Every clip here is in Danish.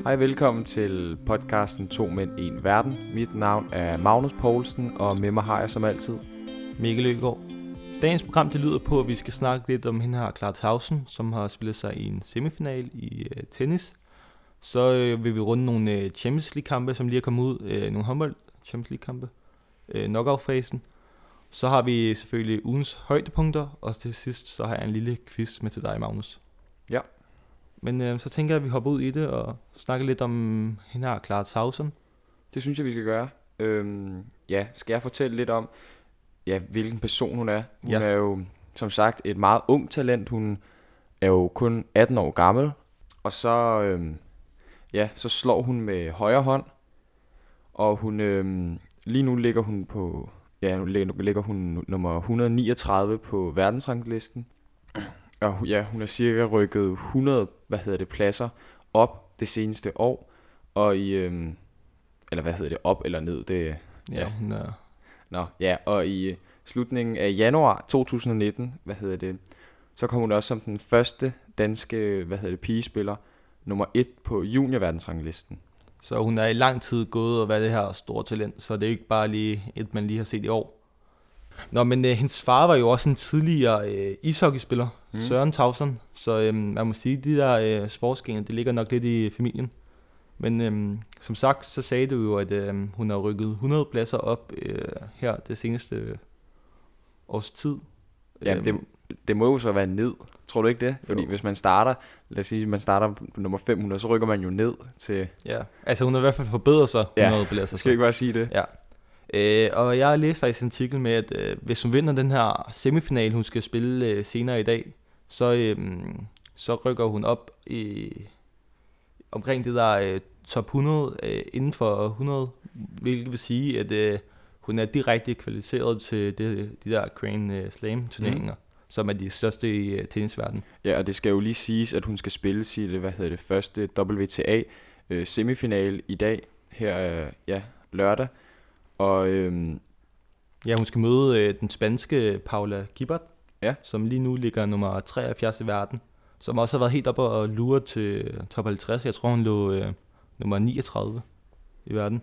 Mm. Hej, velkommen til podcasten To Mænd, En Verden. Mit navn er Magnus Poulsen, og med mig har jeg som altid Mikkel Øgaard. Dagens program det lyder på, at vi skal snakke lidt om hende her, Clara Tausen, som har spillet sig i en semifinal i øh, tennis. Så øh, vil vi runde nogle øh, Champions League-kampe, som lige er kommet ud. Øh, nogle håndbold Champions League-kampe. Øh, knockout-fasen. Så har vi selvfølgelig ugens højdepunkter, og til sidst så har jeg en lille quiz med til dig, Magnus. Ja. Men øh, så tænker jeg, at vi hopper ud i det og snakker lidt om hende her, Clara Tausen. Det synes jeg, vi skal gøre. Øhm, ja, skal jeg fortælle lidt om, ja, hvilken person hun er? Hun Ja. er jo, som sagt, et meget ung talent. Hun er jo kun 18 år gammel. Og så, øhm, ja, så slår hun med højre hånd. Og hun, øhm, lige nu ligger hun på, ja, nu ligger, ligger hun nummer 139 på verdensranglisten. Og ja, hun er cirka rykket 100, hvad hedder det, pladser op det seneste år. Og i, øhm, eller hvad hedder det, op eller ned, det, Ja, Ja. hun er Nå, ja, og i øh, slutningen af januar 2019, hvad hedder det, så kom hun også som den første danske, hvad hedder det, pigespiller, nummer et på juniorverdensranglisten. Så hun er i lang tid gået og været det her store talent, så det er ikke bare lige et, man lige har set i år. Nå, men øh, hendes far var jo også en tidligere øh, ishockeyspiller, Mm. Søren Tausen. Så øh, man må sige, at de der øh, sportsgener, det ligger nok lidt i familien. Men øh, som sagt, så sagde du jo, at øh, hun har rykket 100 pladser op øh, her det seneste øh, års tid. Ja, Øhm, det, det må jo så være ned, tror du ikke det? Fordi Jo. hvis man starter, lad os sige, man starter på nummer 500, så rykker man jo ned til, Ja, altså hun har i hvert fald forbedret sig Ja, 100 pladser. skal jeg ikke bare sige det? Ja. Øh, og jeg har læst faktisk en artikel med, at øh, hvis hun vinder den her semifinal, hun skal spille øh, senere i dag, så, øh, så rykker hun op i omkring det der øh, top 100 øh, inden for 100, hvilket vil sige, at øh, hun er direkte kvalificeret til det, de der Crane øh, Slam turneringer, mm. som er de største i øh, tennisverdenen. Ja, og det skal jo lige siges, at hun skal spille sit, hvad hedder det, første WTA øh, semifinal i dag, her øh, ja, lørdag. Og øhm, Ja, hun skal møde øh, den spanske Paula Gibert, Ja. som lige nu ligger nummer 73 i verden, som også har været helt oppe og lure til top 50. Jeg tror, hun lå øh, nummer 39 i verden.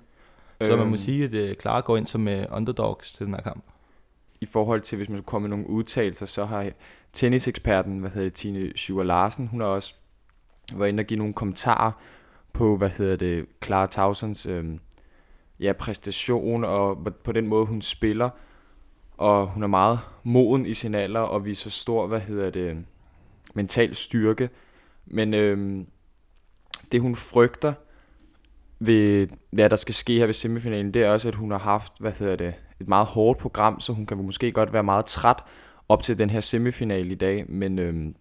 Så man må øhm, sige, at øh, Clara går ind som øh, underdogs til den her kamp. i forhold til, hvis man skulle komme med nogle udtalelser, så har tenniseksperten, hvad hedder Tine Schur Larsen, hun har også været inde og give nogle kommentarer på, hvad hedder det, Clara Tausens øhm, ja, præstation, og på- den måde, hun spiller. Og hun er meget moden i sin alder, og viser stor, hvad hedder det, mental styrke. Men øhm, det, hun frygter ved, hvad der skal ske her ved semifinalen, det er også, at hun har haft, hvad hedder det, et meget hårdt program, så hun kan måske godt være meget træt op til den her semifinal i dag, men øhm,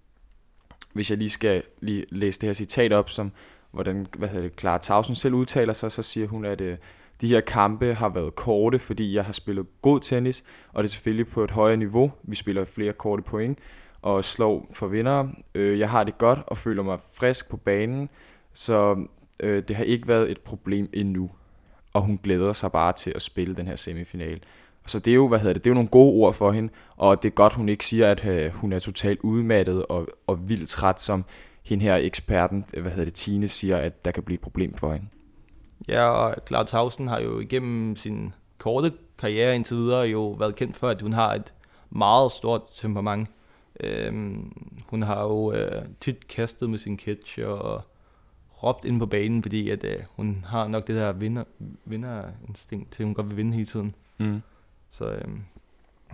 hvis jeg lige skal lige læse det her citat op, som hvordan, hvad hedder det, Clara Tausen selv udtaler sig, så siger hun, at øh, de her kampe har været korte, fordi jeg har spillet god tennis, og det er selvfølgelig på et højere niveau. Vi spiller flere korte point og slår for vinder. Øh, jeg har det godt og føler mig frisk på banen, så øh, det har ikke været et problem endnu. Og hun glæder sig bare til at spille den her semifinal. Så det er jo, hvad hedder det, det er jo nogle gode ord for hende, og det er godt, hun ikke siger, at øh, hun er totalt udmattet og, og vildt træt, som hende her eksperten, hvad hedder det, Tine siger, at der kan blive et problem for hende. Ja, og Clara Tausen har jo igennem sin korte karriere indtil videre jo været kendt for, at hun har et meget stort temperament. Øhm, hun har jo øh, tit kastet med sin catch og råbt ind på banen, fordi at øh, hun har nok det der vinder, vinderinstinkt til, at hun godt vil vinde hele tiden. Mm. Så øhm,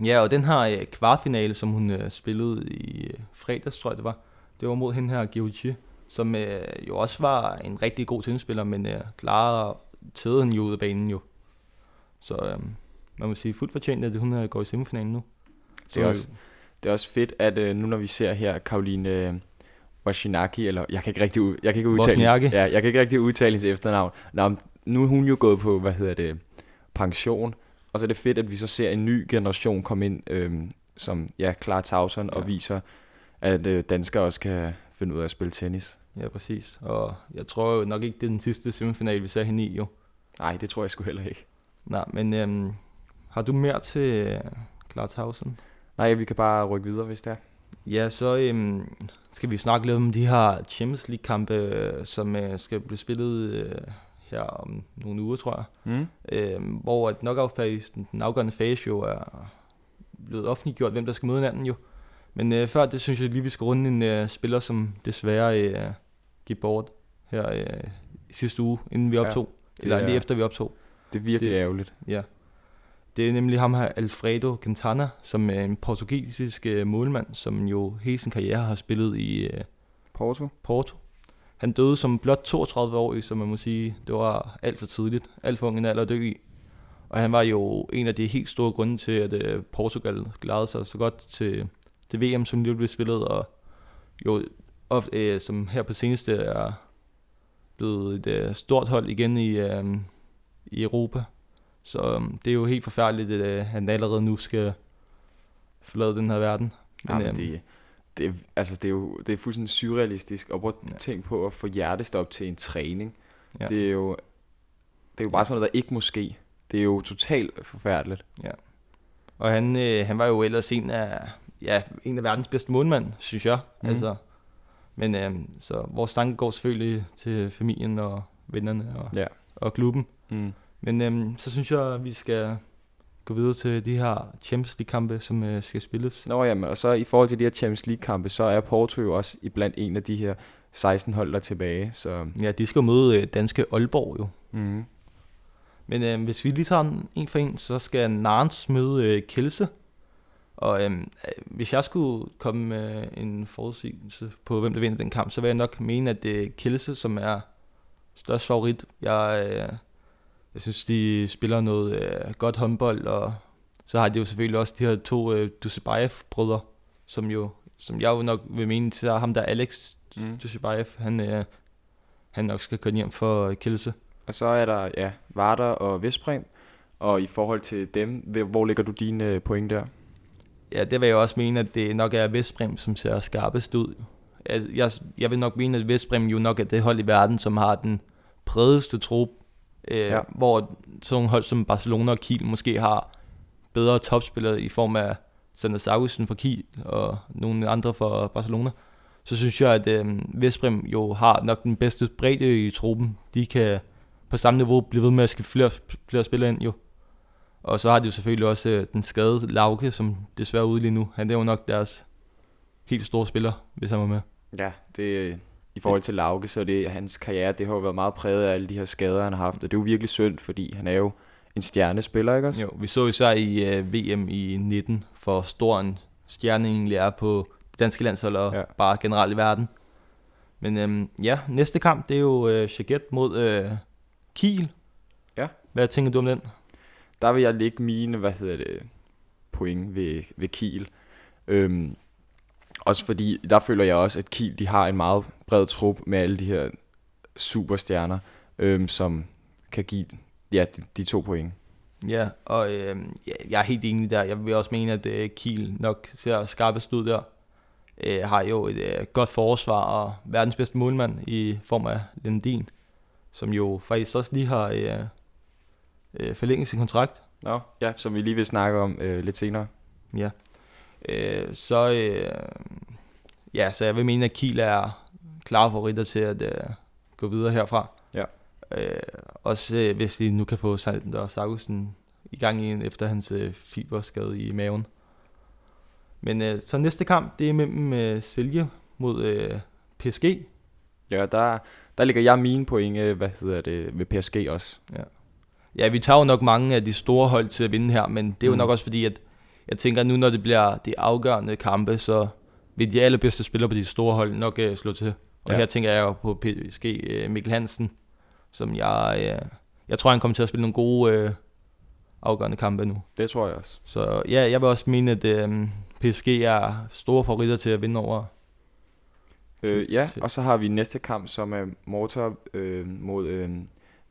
ja, og den her øh, kvartfinale, som hun øh, spillede i øh, fredags, tror jeg det var, det var mod hende her, Giuchi, som øh, jo også var en rigtig god tennisspiller, men øh, tøede hende jo ud af banen jo. Så øhm, man må sige fuldt fortjent, at hun øh, går i semifinalen nu. Det er også- Det er også fedt, at øh, nu når vi ser her Karoline øh, Washinaki, eller jeg kan ikke rigtig, jeg kan ikke udtale, ja, jeg kan ikke rigtig udtale hendes efternavn. Nå, nu er hun jo gået på, hvad hedder det, pension, og så er det fedt, at vi så ser en ny generation komme ind, øh, som ja, Clara Tauson, og Ja. viser, at øh, danskere også kan finde ud af at spille tennis. Ja, præcis. Og jeg tror jo nok ikke, det er den sidste semifinal, vi ser hende i jo. Nej, det tror jeg sgu heller ikke. Nej, men øhm, har du mere til øh, Clara Tausen? Nej, vi kan bare rykke videre, hvis det er. Ja, så øhm, skal vi snakke lidt om de her Champions League-kampe, øh, som øh, skal blive spillet øh, her om nogle uger, tror jeg. Mm. Øh, hvor et knockout-fasen, den afgørende fase jo er blevet offentliggjort, hvem der skal møde hinanden jo. Men øh, før det synes jeg lige, vi skal runde en øh, spiller, som desværre øh, gik bort her øh, sidste uge, inden vi optog. Ja, eller er- lige efter vi optog. Det er virkelig Det- ærgerligt. Ja. Det er nemlig ham her, Alfredo Quintana, som er en portugisisk øh, målmand, som jo hele sin karriere har spillet i øh, Porto? Porto. Han døde som blot 32 år, så man må sige, det var alt for tidligt, alt for ung en alder at dø i. Og han var jo en af de helt store grunde til, at øh, Portugal klarede sig så godt til, til VM, som lige blev spillet, og jo of, øh, som her på seneste er blevet et øh, stort hold igen i, øh, i Europa. Så øh, det er jo helt forfærdeligt, at øh, han allerede nu skal forlade den her verden. Men, Jamen, det, det, er- altså, det er jo det er fuldstændig surrealistisk at prøve Ja. at tænke på at få hjertestop til en træning. Ja. Det er jo det er jo bare sådan noget, der ikke må ske. Det er jo totalt forfærdeligt. Og han, øh, han var jo ellers en af, ja, en af verdens bedste målmænd, synes jeg. Mm. Altså, men øh, så vores tanke går selvfølgelig til familien og vennerne og, Ja. og klubben. Mm. Men øh, så synes jeg, at vi skal gå videre til de her Champions League-kampe, som øh, skal spilles. Nå jamen, og så i forhold til de her Champions League-kampe, så er Porto jo også iblandt en af de her 16 hold, der er tilbage. Så, Ja, de skal jo møde øh, danske Aalborg jo. mm. Men øh, hvis vi lige tager en, en for en, så skal Narns møde øh, Kelse. Og øh, hvis jeg skulle komme med en forudsigelse på, hvem der vinder den kamp, så vil jeg nok mene, at det er Kelse, som er størst favorit. Jeg, øh, jeg synes, de spiller noget øh, godt håndbold, og så har de jo selvfølgelig også de her to øh, Dusebaev-brødre, som jo, som jeg jo nok vil mene, så er ham der Alex Mm. Dusebaev, han, øh, han nok skal køre hjem for øh, Kelse. Og så er der ja, Varder og Vestbrem. Og i forhold til dem, hvor- hvor ligger du dine øh, point der? Ja, det vil jeg også mene, at det nok er Vestbrem, som ser skarpest ud. Jeg, jeg, jeg vil nok mene, at Vestbrem jo nok er det hold i verden, som har den bredeste trup. Øh, Ja. Hvor sådan hold som Barcelona og Kiel måske har bedre topspillere i form af Sanders Augusten for Kiel og nogle andre for Barcelona. Så synes jeg, at øh, Vestbrem jo har nok den bedste bredde i truppen. De kan på samme niveau blive ved med at skifte flere, flere spillere ind jo. Og så har de jo selvfølgelig også øh, den skadede Lauke, som desværre er ude lige nu. Han er jo nok deres helt store spiller, hvis han var med. Ja, det, i forhold til Lauke, så det hans karriere, det har jo været meget præget af alle de her skader, han har haft. Og det er jo virkelig synd, fordi han er jo en stjernespiller, ikke også? Jo, vi så især i øh, VM i 19, for stor en stjerne egentlig er på det danske landshold og ja. bare generelt i verden. Men øhm, ja, næste kamp, det er jo øh, Chaget mod øh, Kiel. Ja. Hvad tænker du om den? Der vil jeg lægge mine, hvad hedder det, point ved, ved Kiel. Øhm, også fordi, der føler jeg også, at Kiel, de har en meget bred trup med alle de her superstjerner, øhm, som kan give ja, de, de to point. Ja, og øh, ja, jeg er helt enig der. Jeg vil også mene, at øh, Kiel nok ser skarpest ud der. Øh, har jo et øh, godt forsvar og verdens bedste målmand i form af Lendin, som jo faktisk også lige har øh, øh, forlænget sin kontrakt. Nå, ja, som vi lige vil snakke om øh, lidt senere. Ja. Øh, så, øh, ja, så jeg vil mene, at Kiel er klare favoritter til at øh, gå videre herfra. Ja. Øh, også øh, hvis de nu kan få Sander Augusten i gang igen efter hans øh, fiberskade i maven. Men øh, så næste kamp, det er mellem øh, Silje mod øh, PSG. Ja, der, der ligger jeg mine point, øh, hvad hedder det, ved PSG også. Ja, vi tager jo nok mange af de store hold til at vinde her, men det er jo Mm. nok også fordi, at jeg tænker at nu, når det bliver de afgørende kampe, så vil de allerbedste spillere på de store hold nok uh, slå til. Og Ja. ja. her tænker jeg jo på PSG uh, Mikkel Hansen, som jeg, uh, jeg tror, han kommer til at spille nogle gode uh, afgørende kampe nu. Det tror jeg også. Så ja, jeg vil også mene, at uh, PSG er store favoritter til at vinde over. Øh, ja, og så har vi næste kamp, som er Mortar øh, mod øh,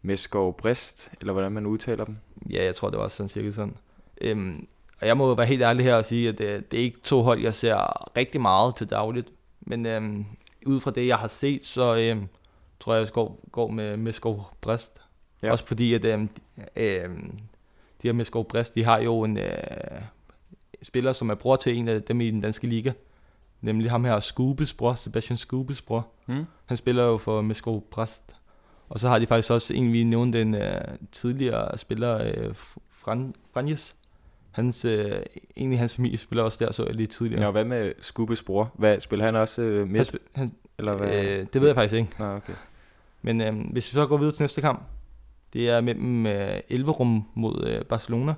Meskov Brest, eller hvordan man udtaler dem. Ja, jeg tror, det var sådan cirka sådan. Øhm, og jeg må være helt ærlig her og sige, at det, det er ikke to hold, jeg ser rigtig meget til dagligt. Men øhm, ud fra det, jeg har set, så øhm, tror jeg, jeg går, går med Meskov Brest. Ja. Også fordi, at øhm, øhm, de her Meskov Brest, de har jo en øh, spiller, som er bror til en af dem i den danske liga. nemlig ham her, Skubes bror, Sebastian Skubes bror. Mm. Han spiller jo for Mesko Præst. Og så har de faktisk også en, vi nævnte, en uh, tidligere spiller, Fran, Franjes. Hans, uh, egentlig hans familie spiller også der, så jeg lige tidligere. Ja, og hvad med Skubes bror? Hvad, spiller han også øh, han, midt? sp- han, eller hvad? øh, det ved jeg faktisk ikke. Nå, okay. Men øh, hvis vi så går videre til næste kamp, det er mellem øh, Elverum mod øh, Barcelona.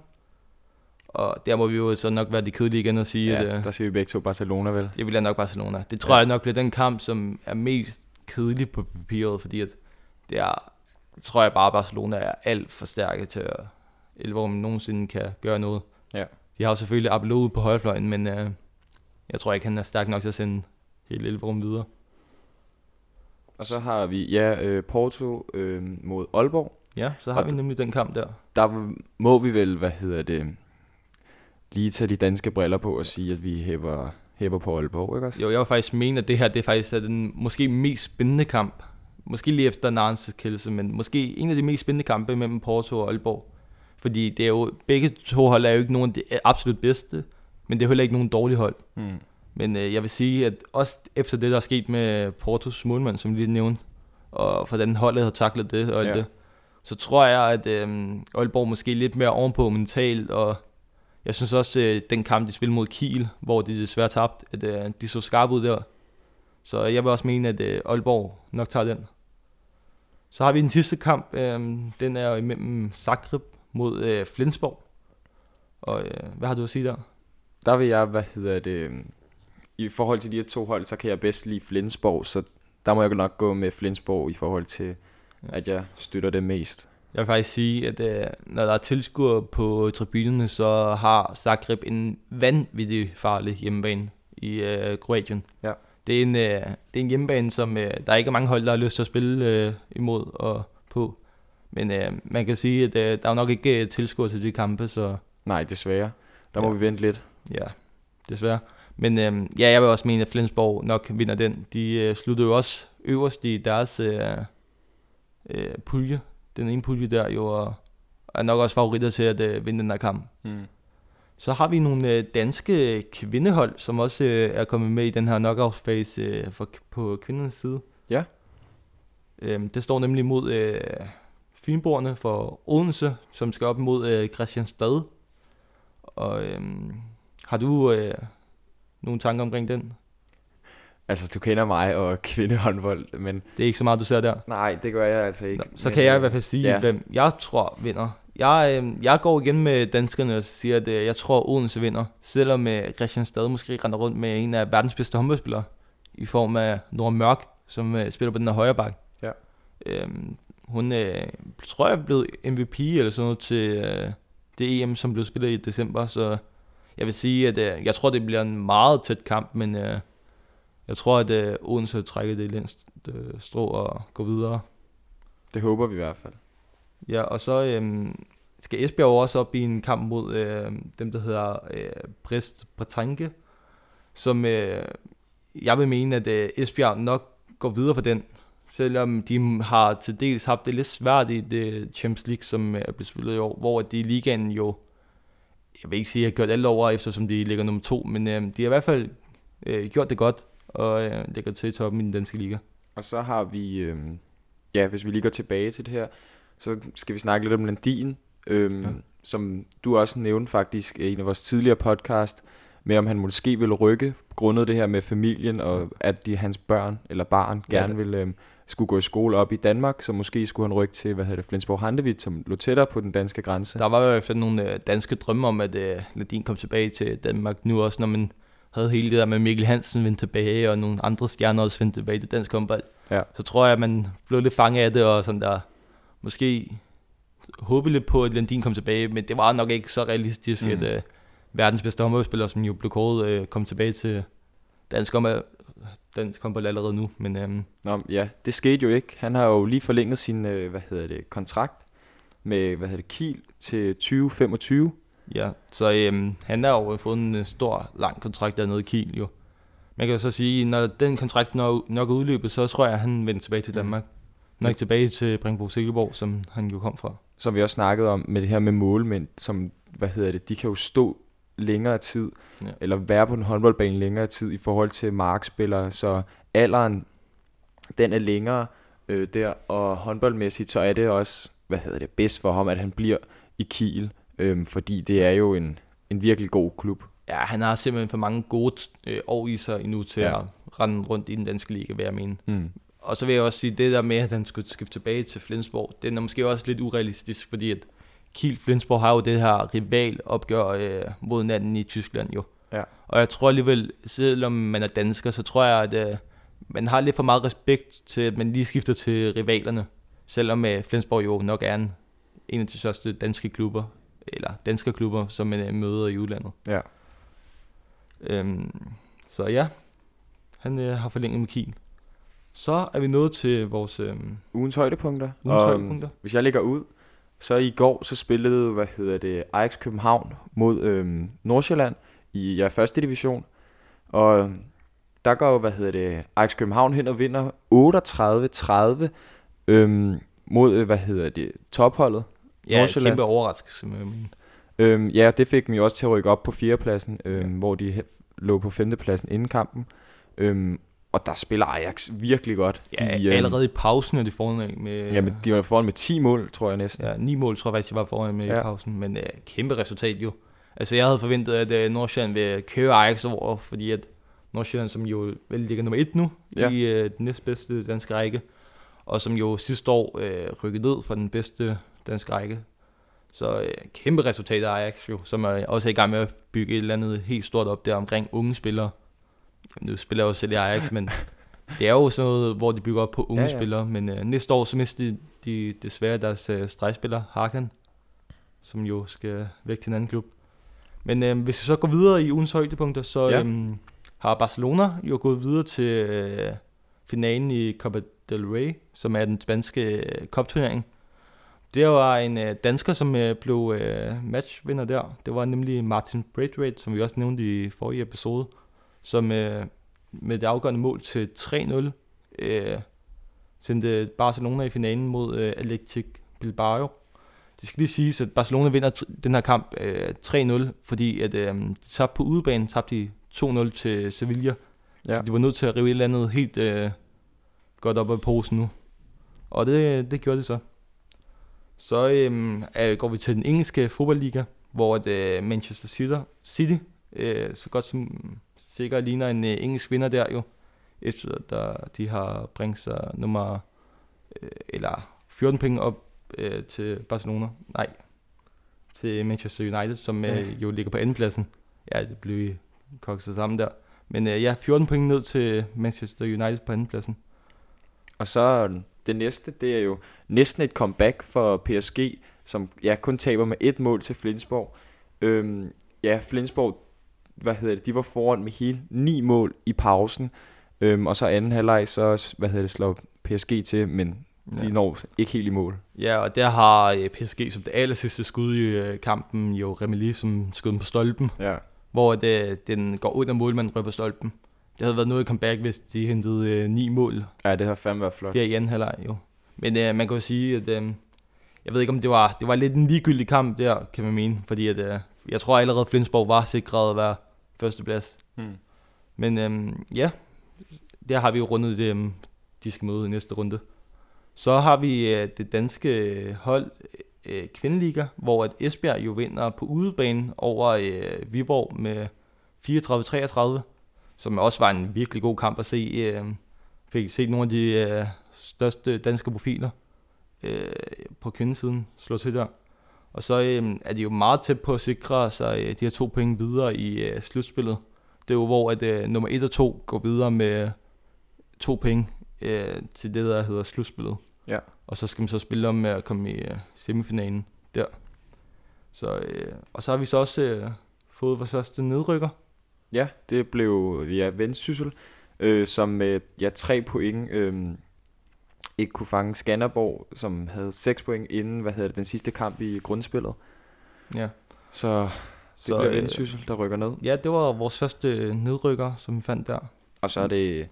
Og der må vi jo så nok være de kedelige igen og sige, Ja, at øh, der ser vi begge to Barcelona, vel? det bliver nok Barcelona. Det tror ja. jeg nok bliver den kamp, som er mest kedelig på papiret, fordi at det er, tror jeg bare, at Barcelona er alt for stærke til at Elverum nogensinde kan gøre noget. Ja. De har jo selvfølgelig Abelou på højrefløjen, men øh, jeg tror ikke, han er stærk nok til at sende hele Elverum videre. Og så har vi, ja, øh, Porto øh, mod Aalborg. Ja, så har Og vi nemlig den kamp der. Der må vi vel, hvad hedder det, lige tage de danske briller på og sige, at vi hæver, hæver på Aalborg, ikke også? Jo, jeg vil faktisk mene, at det her det er faktisk er den måske mest spændende kamp. Måske lige efter Narns kældelse, men måske en af de mest spændende kampe mellem Porto og Aalborg. Fordi det er jo, begge to hold er jo ikke nogen af de absolut bedste, men det er heller ikke nogen dårlige hold. Mm. Men øh, jeg vil sige, at også efter det, der er sket med Portos målmand, som vi lige nævnte, og hvordan holdet har taklet det og alt Ja. det, så tror jeg, at øh, Aalborg måske er lidt mere ovenpå mentalt, og jeg synes også, øh, den kamp, de spillede mod Kiel, hvor de desværre tabte, at øh, de så skarpe ud der. Så jeg vil også mene, at øh, Aalborg nok tager den. Så har vi den sidste kamp, øh, den er jo imellem Zagreb mod øh, Flensborg. Og øh, hvad har du at sige der? Der vil jeg, hvad hedder det, øhm, i forhold til de her to hold, så kan jeg bedst lide Flensborg, så der må jeg nok gå med Flensborg i forhold til, at jeg støtter det mest. Jeg vil faktisk sige, at øh, når der er tilskuere på tribunerne, så har Zagreb en vanvittig farlig hjemmebane i øh, Kroatien. Ja. Det er en, øh, det er en hjemmebane, som øh, der er ikke mange hold, der har lyst til at spille øh, imod og på. Men øh, man kan sige, at øh, der er nok ikke øh, tilskuere til de kampe, så Nej, desværre. Der må Ja. vi vente lidt. ja, desværre. Men øh, ja, jeg vil også mene, at Flensborg nok vinder den. De øh, sluttede jo også øverst i deres øh, øh, pulje. Den ene pulje der jo, og er nok også favoritter til at øh, vinde den her kamp. Mm. Så har vi nogle øh, danske kvindehold, som også øh, er kommet med i den her knockout-phase øh, på kvindernes side. Ja. Øhm, det står nemlig mod Fynborgerne for Odense, som skal op mod Christianstad. Og øhm, har du nogle tanker omkring den? Altså, du kender mig og kvindehåndbold, men Det er ikke så meget, du ser der. nej, det gør jeg altså ikke. Nå, så men, kan jeg i hvert fald sige, ja. hvem jeg tror vinder. Jeg, øh, jeg går igen med danskerne og siger, at øh, jeg tror, Odense vinder. Selvom øh, Christian Stad måske render rundt med en af verdens bedste håndboldspillere, i form af Nora Mørk, som øh, spiller på den her højre bak. Ja. Øhm, hun øh, tror jeg er blevet MVP eller sådan noget til øh, det EM, som blev spillet i december, så jeg vil sige, at øh, jeg tror, det bliver en meget tæt kamp, men øh, jeg tror, at øh, Odense trækker det længst øh, strå og går videre. Det håber vi i hvert fald. Ja, og så øhm, skal Esbjerg også op i en kamp mod øh, dem, der hedder øh, Brest Bretanke, som øh, jeg vil mene, at øh, Esbjerg nok går videre for den, selvom de har til dels haft det lidt svært i det Champions League, som øh, er blevet spillet i år, hvor de i ligaen jo, jeg vil ikke sige, at har gjort alt over, eftersom de ligger nummer to, men øh, de har i hvert fald øh, gjort det godt, og øh, ligger til i toppen i den danske liga. Og så har vi, øh, ja, hvis vi lige går tilbage til det her, så skal vi snakke lidt om Landin, øh, Ja. ja. som du også nævnte faktisk i en af vores tidligere podcast, med om han måske ville rykke, grundet det her med familien, og at de, hans børn eller barn Ja, gerne det- ville øh, skulle gå i skole op i Danmark, så måske skulle han rykke til, hvad hedder det, Flensborg Handewitt, som lå tættere på den danske grænse. Der var jo efter nogle øh, danske drømme om, at øh, Ladin kom tilbage til Danmark nu også, når man havde hele det der med Mikkel Hansen vendte tilbage, og nogle andre stjerner også vendte tilbage til dansk håndbold. Ja. Så tror jeg, at man blev lidt fanget af det, og sådan der, måske håbe lidt på, at Landin kom tilbage, men det var nok ikke så realistisk, Mm. mm. at øh, verdens bedste håndboldspiller, som jo blev kåret, øh, kom tilbage til dansk håndbold, dansk håndbold allerede nu. Men øhm, Nå, ja, det skete jo ikke. Han har jo lige forlænget sin, øh, hvad hedder det, kontrakt med, hvad hedder det, Kiel til 2025. Ja, så øhm, han har jo fået en øh, stor, lang kontrakt dernede i Kiel jo. Man kan jo så sige, når den kontrakt nok, nok er udløbet, så tror jeg, at han vender tilbage til Mm. Danmark. Nok tilbage til Bringbro Silkeborg, som han jo kom fra. som vi også snakkede om med det her med målmænd, som, hvad hedder det, de kan jo stå længere tid, Ja. eller være på en håndboldbane længere tid i forhold til markspillere, så alderen, den er længere øh, der, og håndboldmæssigt, så er det også, hvad hedder det, bedst for ham, at han bliver i Kiel, øh, fordi det er jo en, en virkelig god klub. Ja, han har simpelthen for mange gode øh, år i sig endnu til. Ja. at rende rundt i den danske liga, vil jeg mene. Mm. Og så vil jeg også sige, det der med, at han skulle skifte tilbage til Flensborg, det er måske også lidt urealistisk, fordi at Kiel Flensborg har jo det her rival opgør øh, mod hinanden i Tyskland jo. Ja. Og jeg tror alligevel, selvom man er dansker, så tror jeg, at øh, man har lidt for meget respekt til, at man lige skifter til rivalerne. Selvom øh, Flensborg jo nok er en, en af de største danske klubber, eller danske klubber, som man øh, møder i udlandet. Ja. Øhm, så ja, han øh, har forlænget med Kiel. Så er vi nået til vores øh, Ugens højdepunkter. ugens Og, højdepunkter. Hvis jeg lægger ud, så i går så spillede, hvad hedder det, Ajax København mod øhm, Nordsjælland i ja, første division. Og øhm, der går hvad hedder det, Ajax København hen og vinder 38-30 øhm, mod, øh, hvad hedder det, topholdet. Ja, Nordsjælland. kæmpe overraskelse med min. Øhm, ja, det fik dem jo også til at rykke op på fjerdepladsen, øhm, Ja. hvor de lå på femtepladsen inden kampen. Øhm, og der spiller Ajax virkelig godt. Ja, de, de, allerede i pausen er de foran med, Jamen, de var foran med 10 mål, tror jeg næsten. ja, ni mål, tror jeg faktisk, de var foran med ja. i Ja. pausen. Men øh, kæmpe resultat jo. Altså, jeg havde forventet, at øh, Nordsjælland vil køre Ajax over, fordi at Nordsjælland, som jo vel ligger nummer et nu ja. Ja. i øh, den næstbedste danske række, og som jo sidste år øh, rykkede ned fra den bedste danske række. Så øh, kæmpe resultat af Ajax jo, som er også er i gang med at bygge et eller andet helt stort op der omkring unge spillere. Nu spiller jeg jo selv i Ajax, men det er jo sådan noget, hvor de bygger op på unge ja, Ja, spillere. Men øh, næste år, så mister de, de desværre deres øh, stregspiller, Hakan, som jo skal væk til en anden klub. Men øh, hvis vi så går videre i ugens højdepunkter, så. Ja. øh, har Barcelona jo gået videre til øh, finalen i Copa del Rey, som er den spanske øh, kopturnering. Det var en øh, dansker, som øh, blev øh, matchvinder der. Det var nemlig Martin Braithwaite, som vi også nævnte i forrige episode, som øh, med det afgørende mål til 3-0 øh, sendte Barcelona i finalen mod øh, Athletic Bilbao. Det skal lige siges, at Barcelona vinder den her kamp øh, 3-0, fordi at, øh, de tabte på udebanen, tabte de 2-0 til Sevilla. Ja. Så de var nødt til at rive et eller andet helt øh, godt op af posen nu. Og det, det gjorde det så. Så øhm, øh, går vi til den engelske fodboldliga, hvor at, øh, Manchester City, City øh, så godt som sikkert ligner en øh, engelsk vinder der jo, efter der, de har bringet sig nummer, øh, eller 14 penge op øh, til Barcelona, nej, til Manchester United, som øh, Ja. jo ligger på andenpladsen. Ja, det blev kokset sammen der. Men øh, ja, 14 point ned til Manchester United på andenpladsen. Og så det næste, det er jo næsten et comeback for PSG, som ja, kun taber med et mål til Flensborg. Øhm, ja, Flensborg, hvad hedder det, de var foran med hele ni mål i pausen. Øhm, og så anden halvleg, så hvad hedder det, slår PSG til, men de Ja. når ikke helt i mål. Ja, og der har øh, PSG som det aller sidste skud i øh, kampen jo Remeli, som skød den på stolpen, Ja. hvor det, den går ud af målmanden røber stolpen. Det havde været noget comeback, hvis de hentede øh, ni mål ja, det har fandme været flot. der i anden halvleg jo. Men øh, man kan jo sige, at øh, jeg ved ikke om det var, det var lidt en ligegyldig kamp der, kan man mene, fordi at, øh, jeg tror allerede Flensborg var sikret at være førsteplads. Hmm. Men øhm, ja, der har vi jo rundet det, øhm, de skal møde i næste runde. Så har vi øh, det danske hold øh, kvindeliga, hvor at Esbjerg jo vinder på udebane over øh, Viborg med 34-33, som også var en virkelig god kamp at se. Øh, fik set nogle af de øh, største danske profiler øh, på kvindesiden slå til der. Og så øh, er de jo meget tæt på at sikre sig øh, de her to point videre i øh, slutspillet. Det er jo hvor, at øh, nummer 1 og 2 går videre med to penge øh, til det, der hedder slutspillet. Ja. Og så skal man så spille om med at komme i øh, semifinalen der. Så, øh, og så har vi så også øh, fået vores første nedrykker. Ja, det blev ja, Vendsyssel, øh, som med ja, tre point øh, ikke kunne fange Skanderborg, som havde 6 point inden, hvad hedder det, den sidste kamp i grundspillet. Ja. Så det Så, bliver øh, Vendsyssel, der rykker ned. ja, det var vores første øh, nedrykker, som vi fandt der. Og så er det,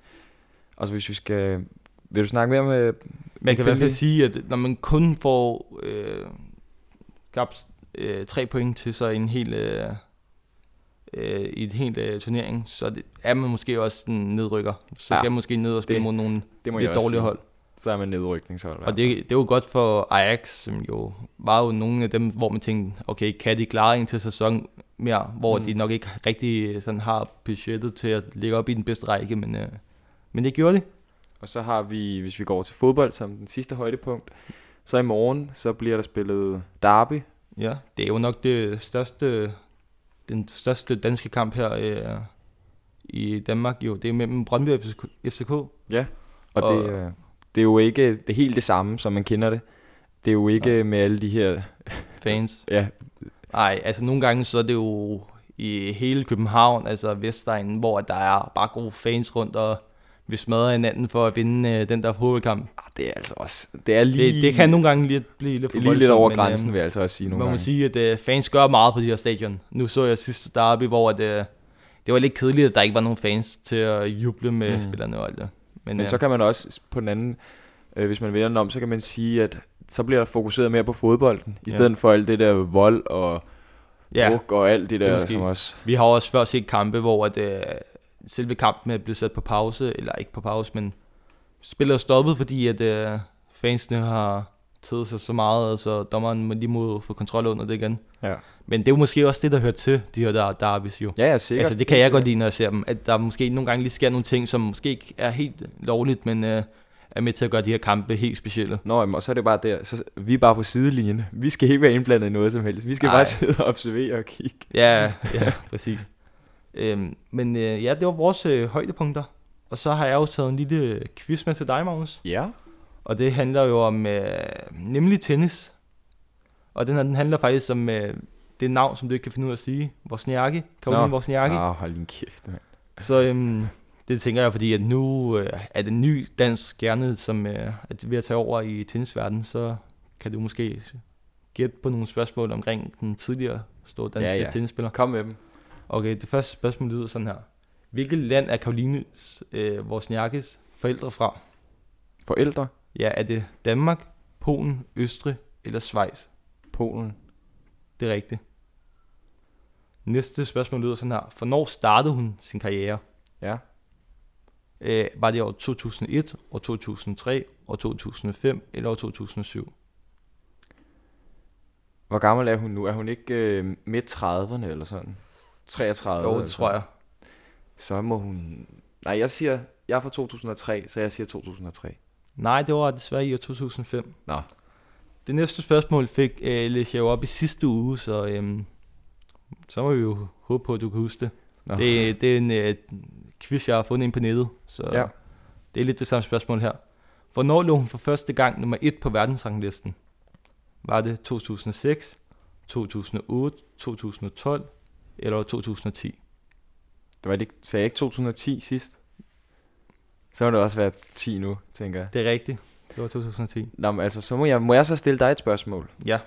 og så hvis vi skal, vil du snakke mere med Man kan i hvert fald sige, at når man kun får øh, gabt øh, tre point til sig i en hel, øh, øh, i et helt øh, turnering, så det, er man måske også en nedrykker. Så Ja, skal man måske ned og spille det- mod nogle Det må lidt dårlige sige. hold. Så er man nedrykningshold. Og det, det er jo godt for Ajax, som jo var jo nogle af dem, hvor man tænkte, okay, kan de klare en til sæson mere, hvor Mm. de nok ikke rigtig sådan har budgettet til at ligge op i den bedste række, men, øh, men det gjorde de. Og så har vi, hvis vi går til fodbold som den sidste højdepunkt, så i morgen, så bliver der spillet derby. Ja, det er jo nok det største, den største danske kamp her øh, i Danmark. Jo, det er mellem Brøndby og FCK. FCK. Ja. Og, Og- det, øh, det er jo ikke det helt det samme, som man kender det. Det er jo ikke med alle de her... Fans. Ja, Nej, altså nogle gange så er det jo i hele København, altså Vestegnen, hvor der er bare gode fans rundt, og vi smadrer hinanden for at vinde øh, den der fodboldkamp. ah, det er altså også... Det er lige, Det, det kan nogle gange lidt blive lidt det for er lige lidt over men, grænsen, øhm, vil jeg altså også sige nogle Man må gange. sige, at øh, fans gør meget på de her stadion. Nu så jeg sidste derby, hvor at, øh, det var lidt kedeligt, at der ikke var nogen fans til at juble med mm. spillerne og alt det. Men, Men øh, så kan man også på den anden, øh, hvis man vender den om, så kan man sige, at så bliver der fokuseret mere på fodbolden, i Ja. stedet for alt det der vold og ja, druk og alt det det er der, måske- som også... vi har også før set kampe, hvor at, øh, selve kampen er blevet sat på pause, eller ikke på pause, men spillet er stoppet, fordi at øh, fansene har taget sig så meget, så dommeren må lige må få kontrol under det igen. Ja, Men det er jo måske også det, der hører til de her der derbys jo. ja, ja sikkert. Altså, det kan jeg godt sikkert. lide, når jeg ser dem. At der måske nogle gange lige sker nogle ting, som måske ikke er helt lovligt, men øh, er med til at gøre de her kampe helt specielle. Nå, jamen, og så er det bare der, så vi er bare på sidelinjen. Vi skal ikke være indblandet i noget som helst. Vi skal Nej. bare sidde og observere og kigge. Ja, ja, præcis. Øhm, men øh, ja, det var vores øh, højdepunkter. Og så har jeg jo taget en lille quiz med til dig, Magnus. Ja. Og det handler jo om øh, nemlig tennis. Og den her, den handler faktisk om øh, det navn, som du ikke kan finde ud af at sige. Wozniacki. Karoline Nå. Wozniacki. Nå, hold din kæft, mand. Så øhm, det tænker jeg, fordi at nu øh, er det ny dansk stjerne, som øh, er ved at tage over i tennisverdenen, så kan du måske gætte på nogle spørgsmål omkring den tidligere store danske Ja, ja, tennisspiller. Kom med dem. Okay, det første spørgsmål lyder sådan her. Hvilket land er Karolines øh, Wozniakkis forældre fra? Forældre. Ja, er det Danmark, Polen, Østrig eller Schweiz? Polen. Det er rigtigt. Næste spørgsmål lyder sådan her. Hvornår startede hun sin karriere? Ja. Øh, var det år 2001, år 2003, år 2005 eller år 2007? Hvor gammel er hun nu? Er hun ikke øh, midt 30'erne eller sådan? 33? Jo, det tror sådan? jeg. Så må hun... Nej, jeg siger... Jeg er fra 2003, så jeg siger 2003. Nej, det var desværre i år 2005. Nå. Det næste spørgsmål fik øh, læste jeg jo op i sidste uge, så, øhm, så må vi jo håbe på, at du kan huske det. Nå. Det, det er en øh, quiz, jeg har fundet ind på nettet, så Ja. det er lidt det samme spørgsmål her. Hvornår lå hun for første gang nummer 1 på verdensranglisten? Var det 2006, 2008, 2012 eller 2010? Det var det ikke, sagde jeg ikke 2010 sidst? Så må det også være 10 nu, tænker jeg. Det er rigtigt. Det var 2010. Nå, men altså, så må jeg, må jeg så stille dig et spørgsmål. Ja.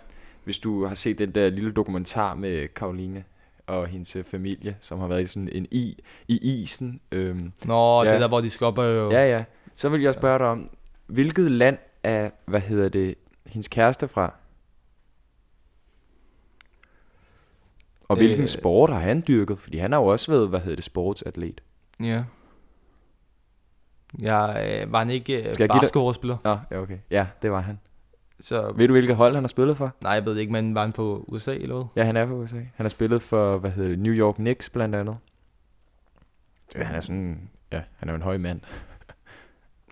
Hvis du har set den der lille dokumentar med Karoline og hendes øh, familie, som har været i sådan en i, i isen. Øhm, Nå, Ja. ja. det der, hvor de skal op og... ja, ja. Så vil jeg spørge dig om, hvilket land er, hvad hedder det, hendes kæreste fra? Og hvilken Øh. sport har han dyrket? Fordi han har jo også været, hvad hedder det, sportsatlet. Ja. Jeg øh, var han ikke øh, basketballspiller, Nå, ja, okay. Ja, det var han. så Ved du, hvilket hold han har spillet for? nej, jeg ved ikke, men var han på USA eller hvad? Ja, han er fra USA. Han har spillet for, hvad hedder det, New York Knicks blandt andet. Det, han er sådan, ja, han er jo en høj mand.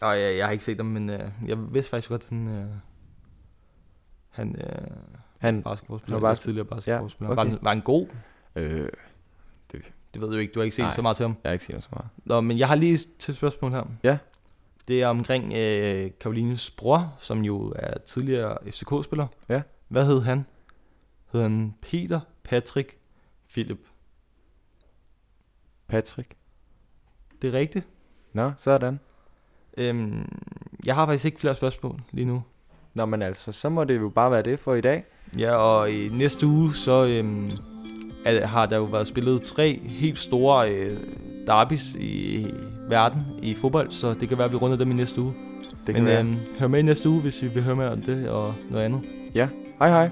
Nej, jeg, jeg har ikke set dem, men øh, jeg vidste faktisk godt, at han, øh, han øh, Han, basketballspiller, Han var basket- tidligere basketballspiller. Ja, Ja, okay. okay. var, han, var han god? øh, Det ved du ikke, du har ikke set Nej. så meget til ham. jeg har ikke set så meget. Nå, men jeg har lige til spørgsmål her. Ja. Det er omkring øh, Karolines bror, som jo er tidligere FCK-spiller. Ja. Hvad hed han? Hed han Peter, Patrick, Philip? Patrick. Det er rigtigt. Nå, sådan. Øhm, jeg har faktisk ikke flere spørgsmål lige nu. Nå, men altså, så må det jo bare være det for i dag. Ja, og i næste uge, så øhm, er, har der jo været spillet tre helt store øh, derbys i verden i fodbold, så det kan være, at vi runder dem i næste uge. Det kan Men være. øhm, hør med i næste uge, hvis I vil høre mere om det og noget andet. Ja, hej hej.